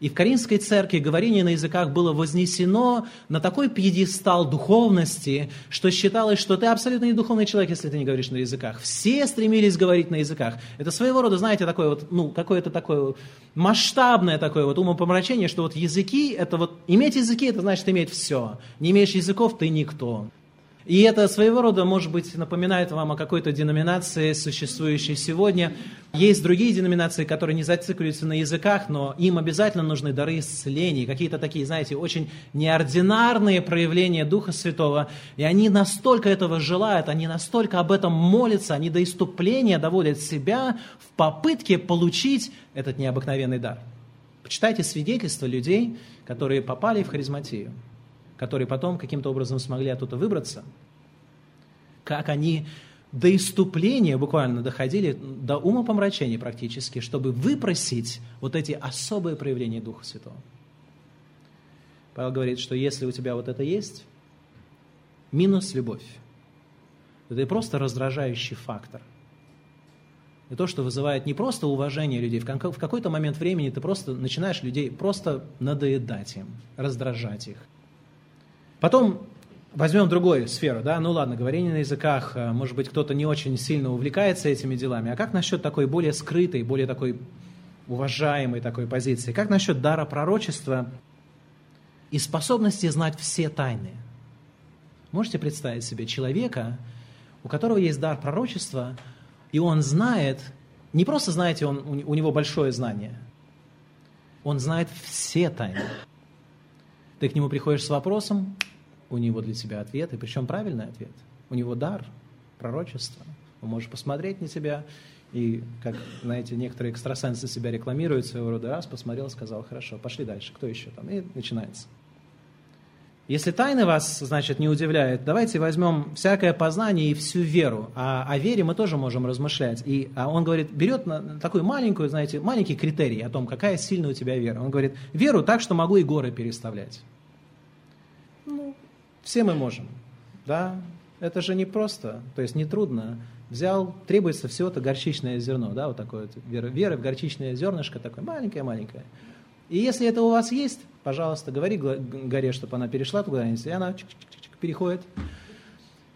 и в Каринской церкви говорение на языках было вознесено на такой пьедестал духовности, что считалось, что ты абсолютно не духовный человек, если ты не говоришь на языках. Все стремились говорить на языках. Это своего рода, знаете, такое вот, ну, какое-то такое масштабное такое вот умопомрачение, что вот языки, это вот, иметь языки, это значит иметь все. Не имеешь языков, ты никто. И это своего рода, может быть, напоминает вам о какой-то деноминации, существующей сегодня. Есть другие деноминации, которые не зацикливаются на языках, но им обязательно нужны дары исцеления, какие-то такие, знаете, очень неординарные проявления Духа Святого. И они настолько этого желают, они настолько об этом молятся, они до иступления доводят себя в попытке получить этот необыкновенный дар. Почитайте свидетельства людей, которые попали в харизматию которые потом каким-то образом смогли оттуда выбраться, как они до иступления буквально доходили, до умопомрачения практически, чтобы выпросить вот эти особые проявления Духа Святого. Павел говорит, что если у тебя вот это есть, минус любовь, это просто раздражающий фактор. И то, что вызывает не просто уважение людей, в какой-то момент времени ты просто начинаешь людей просто надоедать им, раздражать их. Потом возьмем другую сферу, да, ну ладно, говорение на языках, э, может быть, кто-то не очень сильно увлекается этими делами, а как насчет такой более скрытой, более такой уважаемой такой позиции. Как насчет дара пророчества и способности знать все тайны? Можете представить себе человека, у которого есть дар пророчества, и он знает, не просто знаете, он, у него большое знание, он знает все тайны. Ты к нему приходишь с вопросом, у него для тебя ответ, и причем правильный ответ. У него дар пророчества. Он может посмотреть на тебя, и, как, знаете, некоторые экстрасенсы себя рекламируют своего рода, раз, посмотрел, сказал, хорошо, пошли дальше, кто еще там? И начинается. Если тайны вас, значит, не удивляют, давайте возьмем всякое познание и всю веру. А о вере мы тоже можем размышлять. И а он говорит, берет на, такую маленькую, знаете, маленький критерий о том, какая сильная у тебя вера. Он говорит, веру так, что могу и горы переставлять. Все мы можем, да. Это же не просто, то есть не трудно. Взял, требуется всего-то горчичное зерно, да, вот такое вот, вера, вера в горчичное зернышко, такое маленькое-маленькое. И если это у вас есть, пожалуйста, говори горе, чтобы она перешла туда-нибудь, и она чик -чик -чик переходит.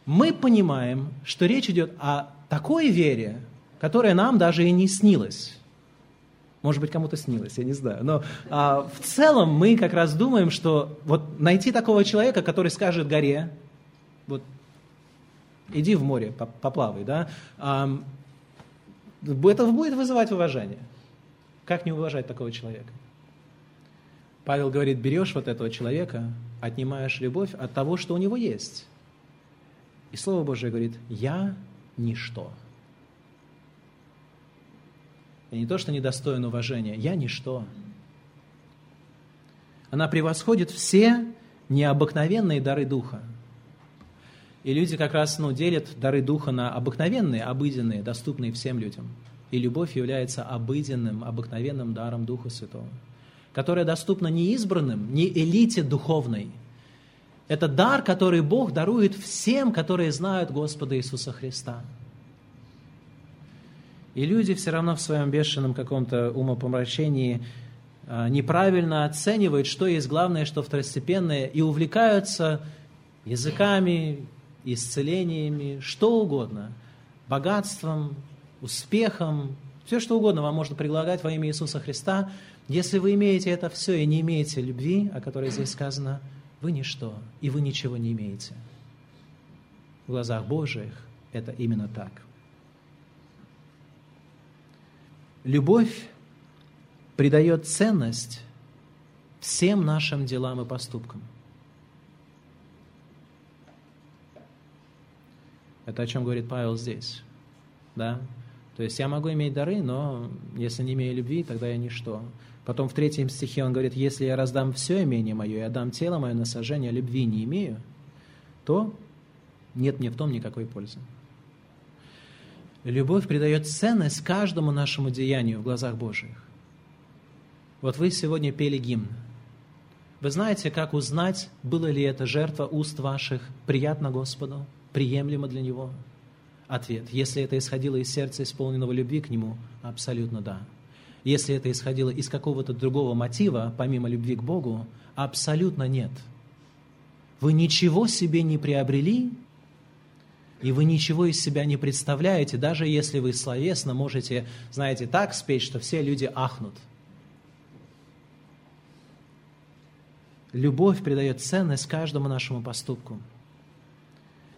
Мы понимаем, что речь идет о такой вере, которая нам даже и не снилась. Может быть, кому-то снилось, я не знаю. Но а, в целом мы как раз думаем, что вот найти такого человека, который скажет горе, вот иди в море, поплавай, да, а, это будет вызывать уважение. Как не уважать такого человека? Павел говорит, берешь вот этого человека, отнимаешь любовь от того, что у него есть. И Слово Божие говорит, я ничто. И не то, что недостоин уважения, я ничто. Она превосходит все необыкновенные дары Духа. И люди как раз ну, делят дары Духа на обыкновенные, обыденные, доступные всем людям. И любовь является обыденным, обыкновенным даром Духа Святого которая доступна не избранным, не элите духовной. Это дар, который Бог дарует всем, которые знают Господа Иисуса Христа. И люди все равно в своем бешеном каком-то умопомрачении а, неправильно оценивают, что есть главное, что второстепенное, и увлекаются языками, исцелениями, что угодно, богатством, успехом, все что угодно вам можно предлагать во имя Иисуса Христа, если вы имеете это все и не имеете любви, о которой здесь сказано, вы ничто, и вы ничего не имеете. В глазах Божьих это именно так. Любовь придает ценность всем нашим делам и поступкам. Это о чем говорит Павел здесь. Да? То есть я могу иметь дары, но если не имею любви, тогда я ничто. Потом в третьем стихе он говорит, если я раздам все имение мое и отдам тело мое на сожжение, любви не имею, то нет мне в том никакой пользы. Любовь придает ценность каждому нашему деянию в глазах Божьих. Вот вы сегодня пели гимн. Вы знаете, как узнать, была ли эта жертва уст ваших приятна Господу, приемлема для Него? Ответ. Если это исходило из сердца, исполненного любви к Нему, абсолютно да. Если это исходило из какого-то другого мотива, помимо любви к Богу, абсолютно нет. Вы ничего себе не приобрели, и вы ничего из себя не представляете, даже если вы словесно можете, знаете, так спеть, что все люди ахнут. Любовь придает ценность каждому нашему поступку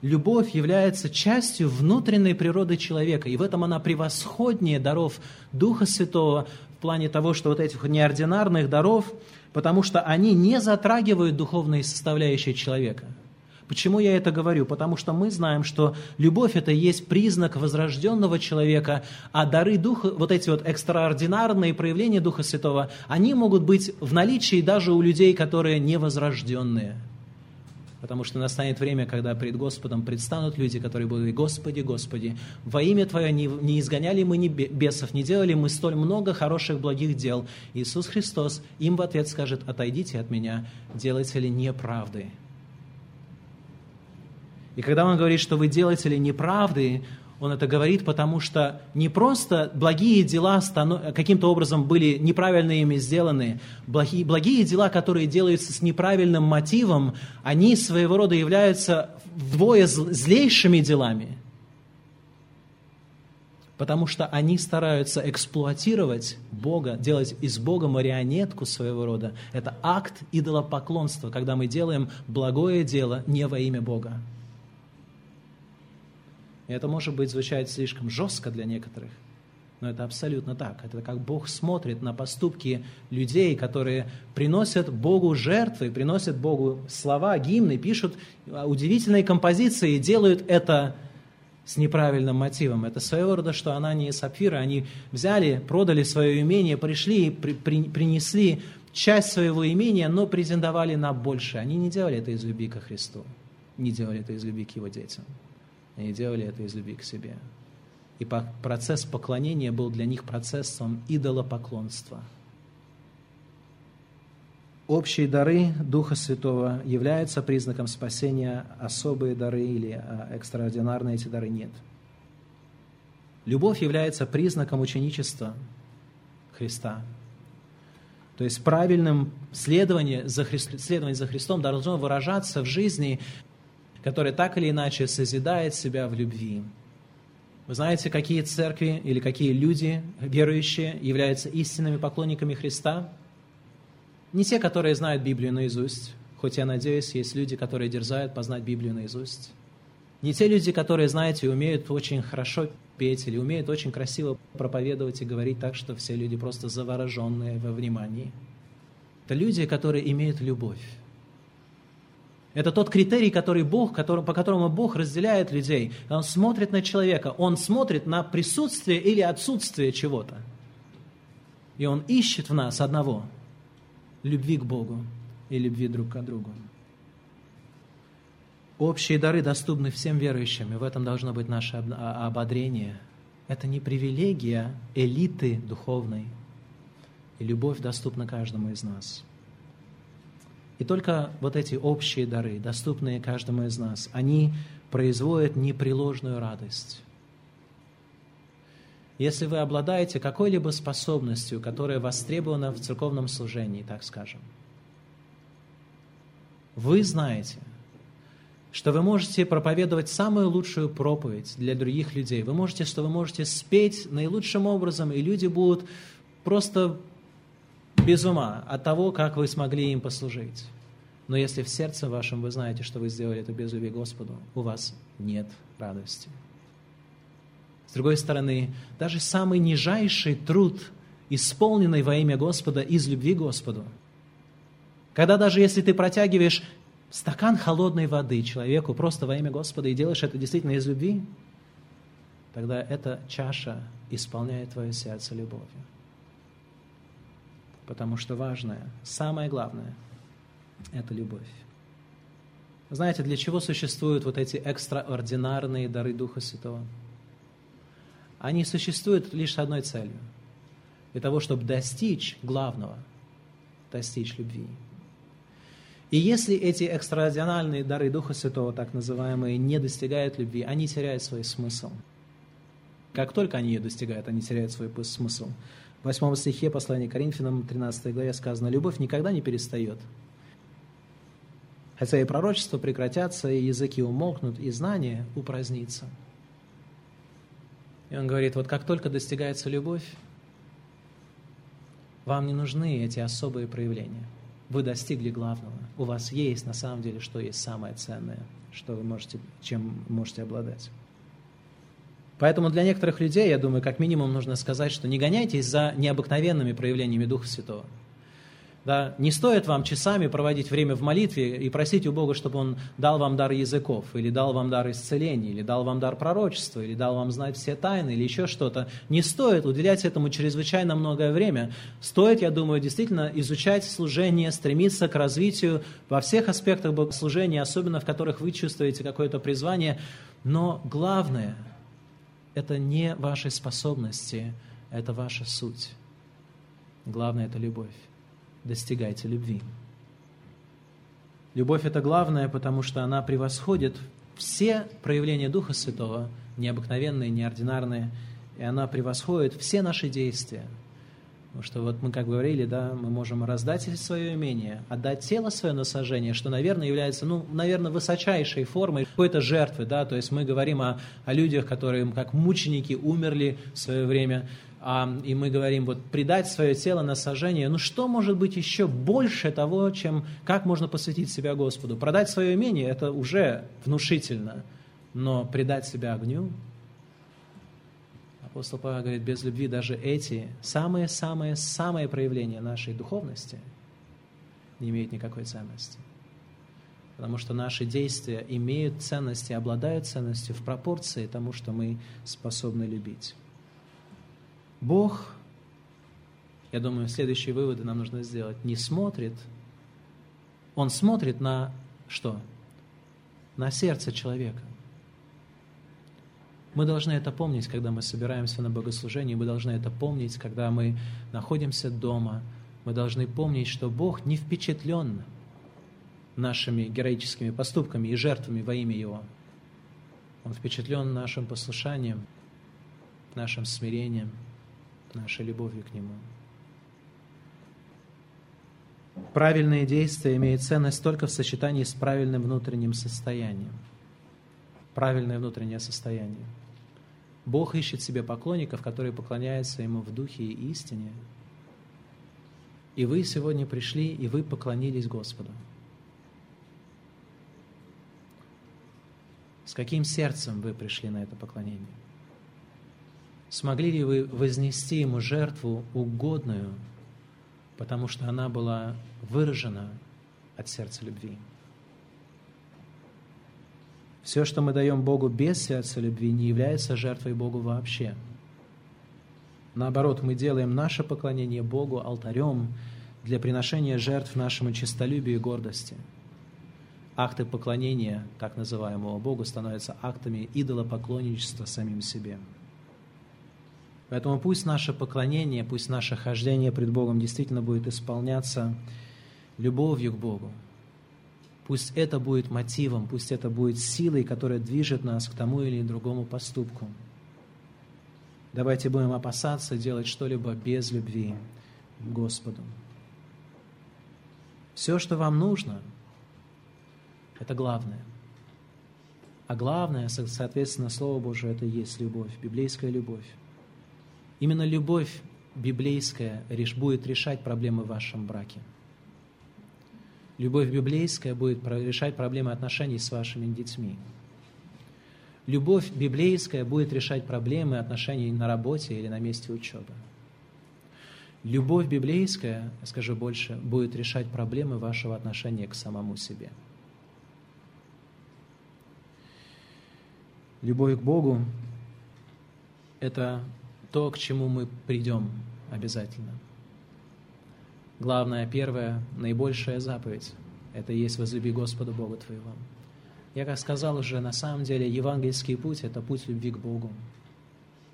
любовь является частью внутренней природы человека, и в этом она превосходнее даров Духа Святого в плане того, что вот этих неординарных даров, потому что они не затрагивают духовные составляющие человека. Почему я это говорю? Потому что мы знаем, что любовь – это есть признак возрожденного человека, а дары Духа, вот эти вот экстраординарные проявления Духа Святого, они могут быть в наличии даже у людей, которые невозрожденные – Потому что настанет время, когда пред Господом предстанут люди, которые будут говорить, Господи, Господи, во имя Твое не, не изгоняли мы ни бесов, не делали мы столь много хороших, благих дел. Иисус Христос им в ответ скажет, отойдите от меня, делайте ли неправды. И когда Он говорит, что вы делаете ли неправды, он это говорит, потому что не просто благие дела каким-то образом были неправильно ими сделаны, благие, благие дела, которые делаются с неправильным мотивом, они своего рода являются вдвое злейшими делами. потому что они стараются эксплуатировать Бога, делать из Бога марионетку своего рода. Это акт идолопоклонства, когда мы делаем благое дело не во имя Бога. И это, может быть, звучать слишком жестко для некоторых, но это абсолютно так. Это как Бог смотрит на поступки людей, которые приносят Богу жертвы, приносят Богу слова, гимны, пишут удивительные композиции и делают это с неправильным мотивом. Это своего рода, что Анания и Сапфира, они взяли, продали свое имение, пришли и при, при, принесли часть своего имения, но претендовали на большее. Они не делали это из любви ко Христу, не делали это из любви к Его детям. Они делали это из любви к себе. И процесс поклонения был для них процессом идолопоклонства – Общие дары Духа Святого являются признаком спасения, особые дары или а, экстраординарные эти дары нет. Любовь является признаком ученичества Христа. То есть правильным следование за, Христ, следование за Христом должно выражаться в жизни, которая так или иначе созидает себя в любви. Вы знаете, какие церкви или какие люди, верующие, являются истинными поклонниками Христа – не те, которые знают Библию наизусть, хоть я надеюсь, есть люди, которые дерзают познать Библию наизусть. Не те люди, которые, знаете, умеют очень хорошо петь или умеют очень красиво проповедовать и говорить так, что все люди просто завороженные во внимании. Это люди, которые имеют любовь. Это тот критерий, который Бог, который, по которому Бог разделяет людей. Он смотрит на человека, он смотрит на присутствие или отсутствие чего-то. И он ищет в нас одного – любви к Богу и любви друг к другу. Общие дары доступны всем верующим, и в этом должно быть наше ободрение. Это не привилегия элиты духовной, и любовь доступна каждому из нас. И только вот эти общие дары, доступные каждому из нас, они производят непреложную радость. Если вы обладаете какой-либо способностью, которая востребована в церковном служении, так скажем, вы знаете, что вы можете проповедовать самую лучшую проповедь для других людей. Вы можете, что вы можете спеть наилучшим образом, и люди будут просто без ума от того, как вы смогли им послужить. Но если в сердце вашем вы знаете, что вы сделали это без любви Господу, у вас нет радости. С другой стороны, даже самый нижайший труд, исполненный во имя Господа из любви Господу, когда даже если ты протягиваешь стакан холодной воды человеку просто во имя Господа и делаешь это действительно из любви, тогда эта чаша исполняет твое сердце любовью. Потому что важное, самое главное – это любовь. Знаете, для чего существуют вот эти экстраординарные дары Духа Святого? они существуют лишь с одной целью. Для того, чтобы достичь главного, достичь любви. И если эти экстраординарные дары Духа Святого, так называемые, не достигают любви, они теряют свой смысл. Как только они ее достигают, они теряют свой смысл. В 8 стихе послания Коринфянам, 13 главе сказано, «Любовь никогда не перестает, хотя и пророчества прекратятся, и языки умолкнут, и знание упразднится». И он говорит, вот как только достигается любовь, вам не нужны эти особые проявления. Вы достигли главного. У вас есть на самом деле, что есть самое ценное, что вы можете, чем можете обладать. Поэтому для некоторых людей, я думаю, как минимум нужно сказать, что не гоняйтесь за необыкновенными проявлениями Духа Святого – да, не стоит вам часами проводить время в молитве и просить у Бога, чтобы Он дал вам дар языков, или дал вам дар исцеления, или дал вам дар пророчества, или дал вам знать все тайны, или еще что-то. Не стоит уделять этому чрезвычайно многое время. Стоит, я думаю, действительно изучать служение, стремиться к развитию во всех аспектах богослужения, особенно в которых вы чувствуете какое-то призвание. Но главное – это не ваши способности, это ваша суть. Главное – это любовь достигайте любви. Любовь – это главное, потому что она превосходит все проявления Духа Святого, необыкновенные, неординарные, и она превосходит все наши действия. Потому что вот мы как говорили, да, мы можем раздать свое имение, отдать тело свое на сожжение, что, наверное, является, ну, наверное, высочайшей формой какой-то жертвы, да, то есть мы говорим о, о людях, которые как мученики умерли в свое время, а, и мы говорим, вот, предать свое тело на сожжение, ну, что может быть еще больше того, чем, как можно посвятить себя Господу? Продать свое имение, это уже внушительно, но предать себя огню, Апостол Павел говорит, без любви даже эти самые-самые-самые проявления нашей духовности не имеют никакой ценности. Потому что наши действия имеют ценность и обладают ценностью в пропорции тому, что мы способны любить. Бог, я думаю, следующие выводы нам нужно сделать, не смотрит, Он смотрит на что? На сердце человека. Мы должны это помнить, когда мы собираемся на богослужение, мы должны это помнить, когда мы находимся дома. Мы должны помнить, что Бог не впечатлен нашими героическими поступками и жертвами во имя Его. Он впечатлен нашим послушанием, нашим смирением, нашей любовью к Нему. Правильные действия имеют ценность только в сочетании с правильным внутренним состоянием. Правильное внутреннее состояние – Бог ищет себе поклонников, которые поклоняются Ему в духе и истине. И вы сегодня пришли, и вы поклонились Господу. С каким сердцем вы пришли на это поклонение? Смогли ли вы вознести Ему жертву угодную, потому что она была выражена от сердца любви? Все, что мы даем Богу без сердца любви, не является жертвой Богу вообще. Наоборот, мы делаем наше поклонение Богу алтарем для приношения жертв нашему честолюбию и гордости. Акты поклонения, так называемого Богу, становятся актами идолопоклонничества самим себе. Поэтому пусть наше поклонение, пусть наше хождение пред Богом действительно будет исполняться любовью к Богу, Пусть это будет мотивом, пусть это будет силой, которая движет нас к тому или другому поступку. Давайте будем опасаться делать что-либо без любви к Господу. Все, что вам нужно, это главное. А главное, соответственно, Слово Божие, это и есть любовь, библейская любовь. Именно любовь библейская будет решать проблемы в вашем браке. Любовь библейская будет решать проблемы отношений с вашими детьми. Любовь библейская будет решать проблемы отношений на работе или на месте учебы. Любовь библейская, скажу больше, будет решать проблемы вашего отношения к самому себе. Любовь к Богу – это то, к чему мы придем обязательно – главная, первая, наибольшая заповедь. Это есть «возлюби Господа Бога твоего». Я, как сказал уже, на самом деле евангельский путь – это путь любви к Богу.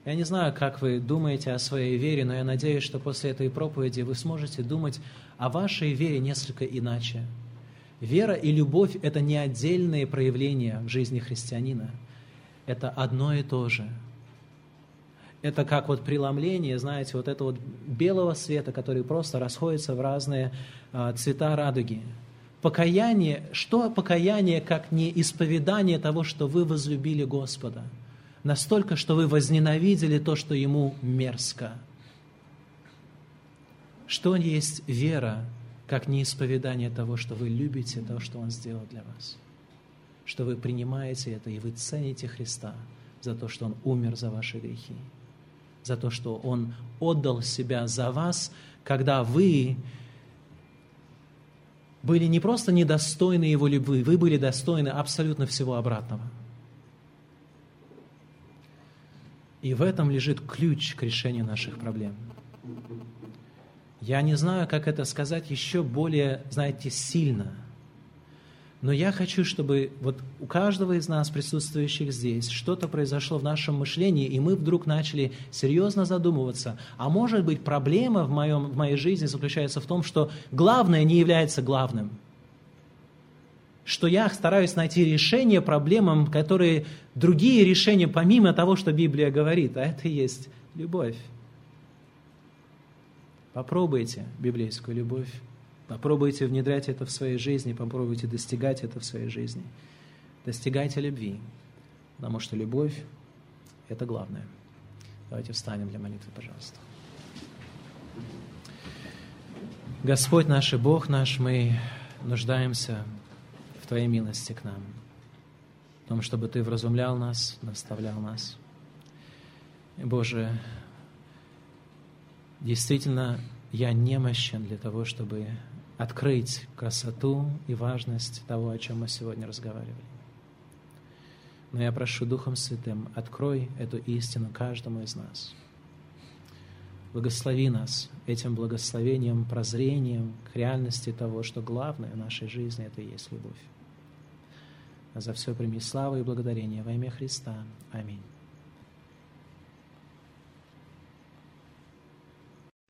Я не знаю, как вы думаете о своей вере, но я надеюсь, что после этой проповеди вы сможете думать о вашей вере несколько иначе. Вера и любовь – это не отдельные проявления в жизни христианина. Это одно и то же – это как вот преломление, знаете, вот этого вот белого света, который просто расходится в разные а, цвета радуги. Покаяние, что покаяние, как не исповедание того, что вы возлюбили Господа, настолько, что вы возненавидели то, что Ему мерзко. Что есть вера, как не исповедание того, что вы любите то, что Он сделал для вас, что вы принимаете это и вы цените Христа за то, что Он умер за ваши грехи за то, что Он отдал себя за вас, когда вы были не просто недостойны Его любви, вы были достойны абсолютно всего обратного. И в этом лежит ключ к решению наших проблем. Я не знаю, как это сказать еще более, знаете, сильно – но я хочу, чтобы вот у каждого из нас, присутствующих здесь, что-то произошло в нашем мышлении, и мы вдруг начали серьезно задумываться. А может быть, проблема в, моем, в моей жизни заключается в том, что главное не является главным. Что я стараюсь найти решение проблемам, которые другие решения, помимо того, что Библия говорит, а это и есть любовь. Попробуйте библейскую любовь, попробуйте внедрять это в своей жизни, попробуйте достигать это в своей жизни. Достигайте любви, потому что любовь – это главное. Давайте встанем для молитвы, пожалуйста. Господь наш и Бог наш, мы нуждаемся в Твоей милости к нам, в том, чтобы Ты вразумлял нас, наставлял нас. И, Боже, действительно, я немощен для того, чтобы открыть красоту и важность того, о чем мы сегодня разговаривали. Но я прошу Духом Святым, открой эту истину каждому из нас – Благослови нас этим благословением, прозрением к реальности того, что главное в нашей жизни – это и есть любовь. А за все прими славу и благодарение во имя Христа. Аминь.